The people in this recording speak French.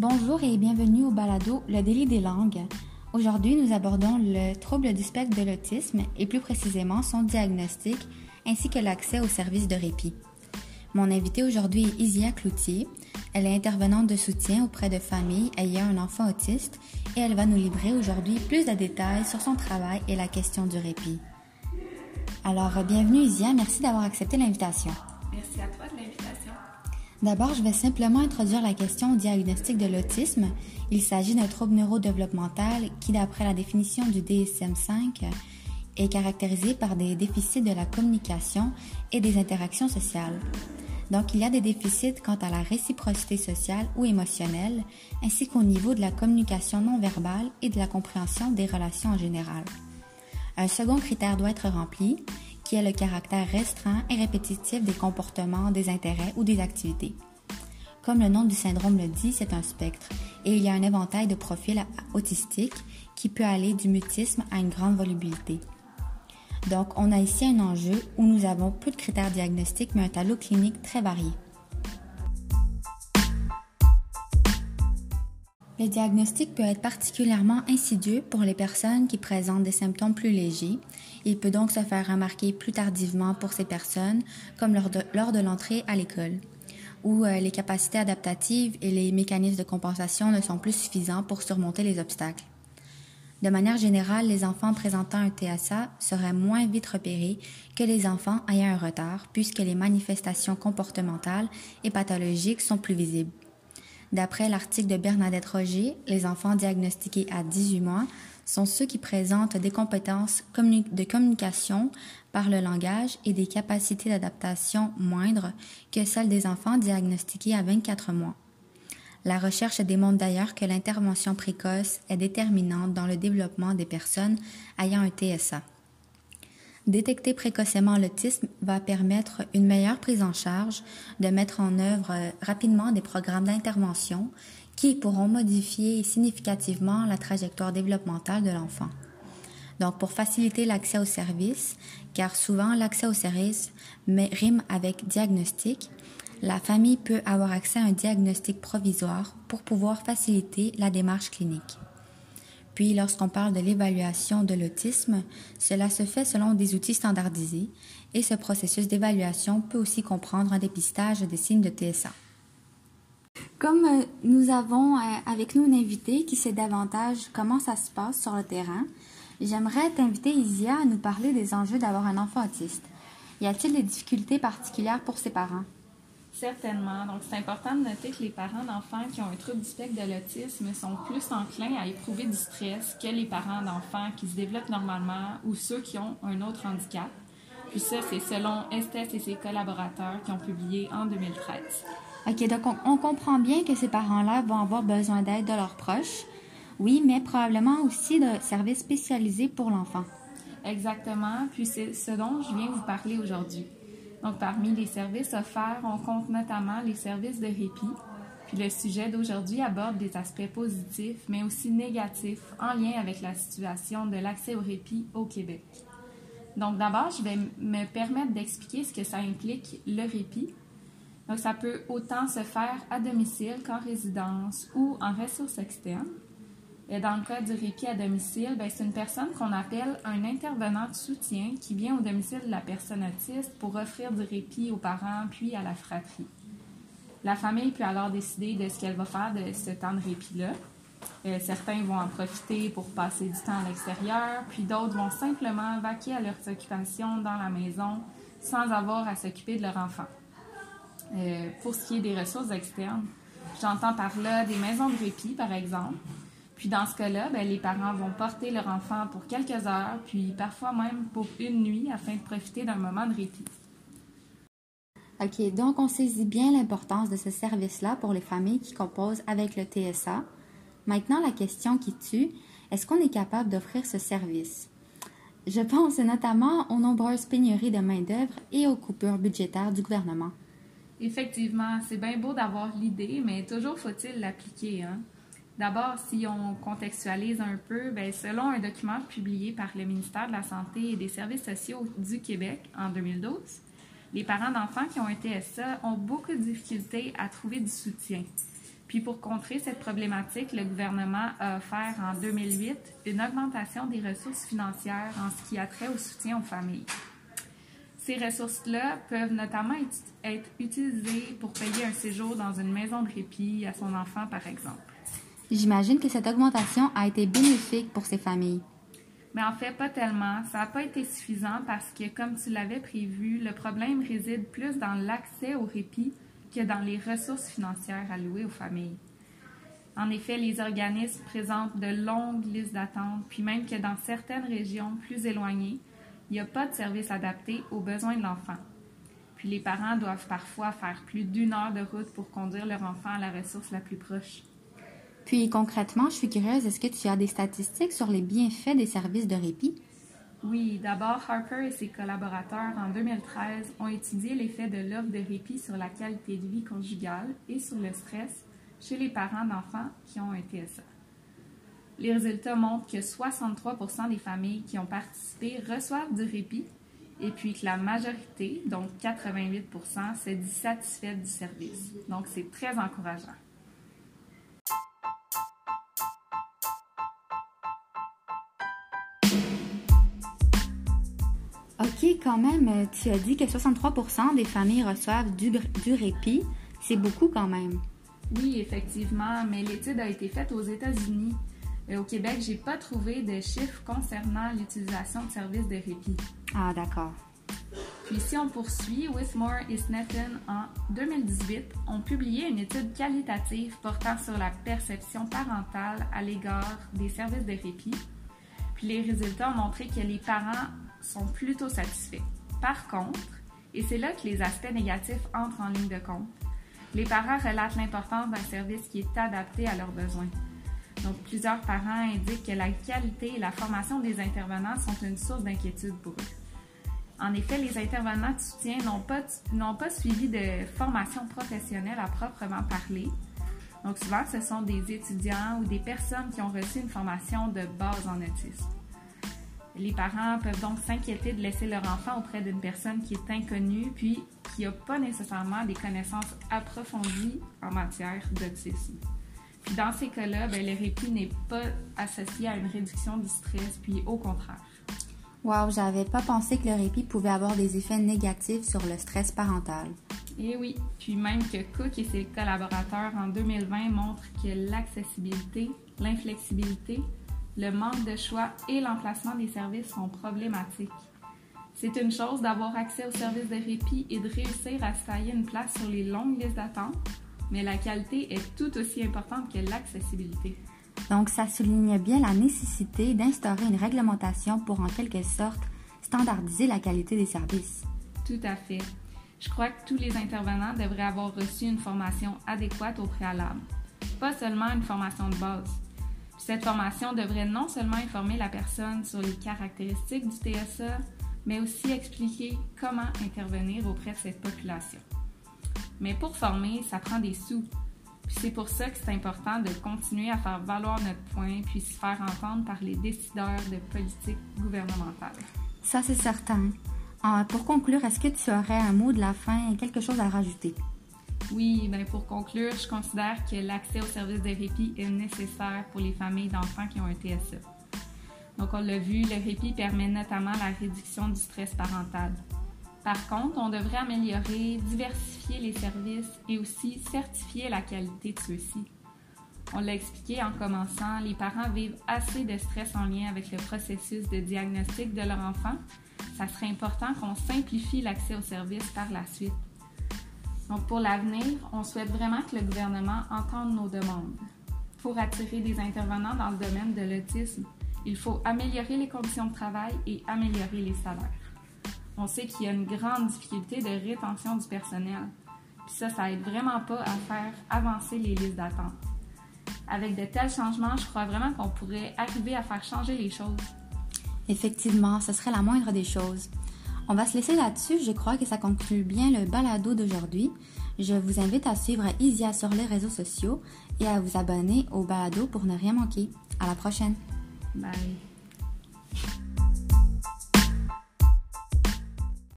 Bonjour et bienvenue au balado Le délit des langues. Aujourd'hui, nous abordons le trouble du spectre de l'autisme et plus précisément son diagnostic ainsi que l'accès aux services de répit. Mon invitée aujourd'hui est Isia Cloutier. Elle est intervenante de soutien auprès de familles ayant un enfant autiste et elle va nous livrer aujourd'hui plus de détails sur son travail et la question du répit. Alors, bienvenue Isia, merci d'avoir accepté l'invitation. Merci à toi. D'abord, je vais simplement introduire la question au diagnostic de l'autisme. Il s'agit d'un trouble neurodéveloppemental qui, d'après la définition du DSM-5, est caractérisé par des déficits de la communication et des interactions sociales. Donc, il y a des déficits quant à la réciprocité sociale ou émotionnelle, ainsi qu'au niveau de la communication non verbale et de la compréhension des relations en général. Un second critère doit être rempli, qui est le caractère restreint et répétitif des comportements, des intérêts ou des activités. Comme le nom du syndrome le dit, c'est un spectre et il y a un éventail de profils autistiques qui peut aller du mutisme à une grande volubilité. Donc, on a ici un enjeu où nous avons peu de critères diagnostiques mais un tableau clinique très varié. Le diagnostic peut être particulièrement insidieux pour les personnes qui présentent des symptômes plus légers. Il peut donc se faire remarquer plus tardivement pour ces personnes, comme lors de, l'entrée à l'école, où euh, les capacités adaptatives et les mécanismes de compensation ne sont plus suffisants pour surmonter les obstacles. De manière générale, les enfants présentant un TSA seraient moins vite repérés que les enfants ayant un retard, puisque les manifestations comportementales et pathologiques sont plus visibles. D'après l'article de Bernadette Roger, les enfants diagnostiqués à 18 mois sont ceux qui présentent des compétences de communication par le langage et des capacités d'adaptation moindres que celles des enfants diagnostiqués à 24 mois. La recherche démontre d'ailleurs que l'intervention précoce est déterminante dans le développement des personnes ayant un TSA. Détecter précocement l'autisme va permettre une meilleure prise en charge, de mettre en œuvre euh, rapidement des programmes d'intervention qui pourront modifier significativement la trajectoire développementale de l'enfant. Donc, pour faciliter l'accès aux services, car souvent l'accès aux services rime avec diagnostic, la famille peut avoir accès à un diagnostic provisoire pour pouvoir faciliter la démarche clinique. Puis, lorsqu'on parle de l'évaluation de l'autisme, cela se fait selon des outils standardisés et ce processus d'évaluation peut aussi comprendre un dépistage des signes de TSA. Comme euh, nous avons euh, avec nous une invitée qui sait davantage comment ça se passe sur le terrain, j'aimerais t'inviter, Isia, à nous parler des enjeux d'avoir un enfant autiste. Y a-t-il des difficultés particulières pour ses parents? Certainement. Donc, c'est important de noter que les parents d'enfants qui ont un trouble du spectre de l'autisme sont plus enclins à éprouver du stress que les parents d'enfants qui se développent normalement ou ceux qui ont un autre handicap. Puis ça, c'est selon Estes et ses collaborateurs qui ont publié en 2013. OK, donc on, comprend bien que ces parents-là vont avoir besoin d'aide de leurs proches. Oui, mais probablement aussi de services spécialisés pour l'enfant. Exactement. Puis c'est ce dont je viens vous parler aujourd'hui. Donc, parmi les services offerts, on compte notamment les services de répit. Puis le sujet d'aujourd'hui aborde des aspects positifs, mais aussi négatifs en lien avec la situation de l'accès au répit au Québec. Donc, d'abord, je vais me permettre d'expliquer ce que ça implique le répit. Donc, ça peut autant se faire à domicile qu'en résidence ou en ressources externes. Et dans le cas du répit à domicile, ben, c'est une personne qu'on appelle un intervenant de soutien qui vient au domicile de la personne autiste pour offrir du répit aux parents puis à la fratrie. La famille peut alors décider de ce qu'elle va faire de ce temps de répit-là. Euh, certains vont en profiter pour passer du temps à l'extérieur, puis d'autres vont simplement vaquer à leurs occupations dans la maison sans avoir à s'occuper de leur enfant. Euh, pour ce qui est des ressources externes, j'entends par là des maisons de répit, par exemple, puis dans ce cas-là, ben, les parents vont porter leur enfant pour quelques heures, puis parfois même pour une nuit afin de profiter d'un moment de répit. OK, donc on saisit bien l'importance de ce service-là pour les familles qui composent avec le TSA. Maintenant, la question qui tue, est-ce qu'on est capable d'offrir ce service? Je pense notamment aux nombreuses pénuries de main-d'œuvre et aux coupures budgétaires du gouvernement. Effectivement, c'est bien beau d'avoir l'idée, mais toujours faut-il l'appliquer. Hein? D'abord, si on contextualise un peu, bien, selon un document publié par le ministère de la Santé et des Services sociaux du Québec en 2012, les parents d'enfants qui ont un TSA ont beaucoup de difficultés à trouver du soutien. Puis pour contrer cette problématique, le gouvernement a offert en 2008 une augmentation des ressources financières en ce qui a trait au soutien aux familles. Ces ressources-là peuvent notamment être utilisées pour payer un séjour dans une maison de répit à son enfant, par exemple. J'imagine que cette augmentation a été bénéfique pour ces familles. Mais en fait, pas tellement. Ça n'a pas été suffisant parce que, comme tu l'avais prévu, le problème réside plus dans l'accès au répit que dans les ressources financières allouées aux familles. En effet, les organismes présentent de longues listes d'attente, puis même que dans certaines régions plus éloignées, il n'y a pas de service adapté aux besoins de l'enfant. Puis les parents doivent parfois faire plus d'une heure de route pour conduire leur enfant à la ressource la plus proche. Puis concrètement, je suis curieuse, est-ce que tu as des statistiques sur les bienfaits des services de répit? Oui, d'abord, Harper et ses collaborateurs, en 2013, ont étudié l'effet de l'offre de répit sur la qualité de vie conjugale et sur le stress chez les parents d'enfants qui ont un TSA. Les résultats montrent que 63% des familles qui ont participé reçoivent du répit et puis que la majorité, donc 88% s'est dit satisfaite du service. Donc, c'est très encourageant. OK, quand même, tu as dit que 63 des familles reçoivent du, du répit. C'est beaucoup quand même. Oui, effectivement, mais l'étude a été faite aux États-Unis au Québec, j'ai pas trouvé de chiffres concernant l'utilisation de services de répit. Ah, d'accord. Puis si on poursuit, Withmore et Snetten, en 2018, ont publié une étude qualitative portant sur la perception parentale à l'égard des services de répit. Puis les résultats ont montré que les parents sont plutôt satisfaits. Par contre, et c'est là que les aspects négatifs entrent en ligne de compte, les parents relatent l'importance d'un service qui est adapté à leurs besoins. Donc, plusieurs parents indiquent que la qualité et la formation des intervenants sont une source d'inquiétude pour eux. En effet, les intervenants de soutien n'ont pas, pas suivi de formation professionnelle à proprement parler. Donc, souvent, ce sont des étudiants ou des personnes qui ont reçu une formation de base en autisme. Les parents peuvent donc s'inquiéter de laisser leur enfant auprès d'une personne qui est inconnue puis qui n'a pas nécessairement des connaissances approfondies en matière d'autisme dans ces cas-là, ben, le répit n'est pas associé à une réduction du stress, puis au contraire. Wow, j'avais pas pensé que le répit pouvait avoir des effets négatifs sur le stress parental. Et eh oui, puis même que Cook et ses collaborateurs en 2020 montrent que l'accessibilité, l'inflexibilité, le manque de choix et l'emplacement des services sont problématiques. C'est une chose d'avoir accès aux services de répit et de réussir à se tailler une place sur les longues listes d'attente, mais la qualité est tout aussi importante que l'accessibilité. Donc, ça souligne bien la nécessité d'instaurer une réglementation pour en quelque sorte standardiser la qualité des services. Tout à fait. Je crois que tous les intervenants devraient avoir reçu une formation adéquate au préalable, pas seulement une formation de base. Cette formation devrait non seulement informer la personne sur les caractéristiques du TSA, mais aussi expliquer comment intervenir auprès de cette population. Mais pour former, ça prend des sous. Puis c'est pour ça que c'est important de continuer à faire valoir notre point puis se faire entendre par les décideurs de politique gouvernementale. Ça, c'est certain. Ah, pour conclure, est-ce que tu aurais un mot de la fin et quelque chose à rajouter? Oui, bien pour conclure, je considère que l'accès aux services de répit est nécessaire pour les familles d'enfants qui ont un TSE. Donc, on l'a vu, le répit permet notamment la réduction du stress parental. Par contre, on devrait améliorer, diversifier les services et aussi certifier la qualité de ceux-ci. On l'a expliqué en commençant, les parents vivent assez de stress en lien avec le processus de diagnostic de leur enfant. Ça serait important qu'on simplifie l'accès aux services par la suite. Donc pour l'avenir, on souhaite vraiment que le gouvernement entende nos demandes. Pour attirer des intervenants dans le domaine de l'autisme, il faut améliorer les conditions de travail et améliorer les salaires on sait qu'il y a une grande difficulté de rétention du personnel. Puis ça, ça aide vraiment pas à faire avancer les listes d'attente. Avec de tels changements, je crois vraiment qu'on pourrait arriver à faire changer les choses. Effectivement, ce serait la moindre des choses. On va se laisser là-dessus. Je crois que ça conclut bien le balado d'aujourd'hui. Je vous invite à suivre Isia sur les réseaux sociaux et à vous abonner au balado pour ne rien manquer. À la prochaine. Bye.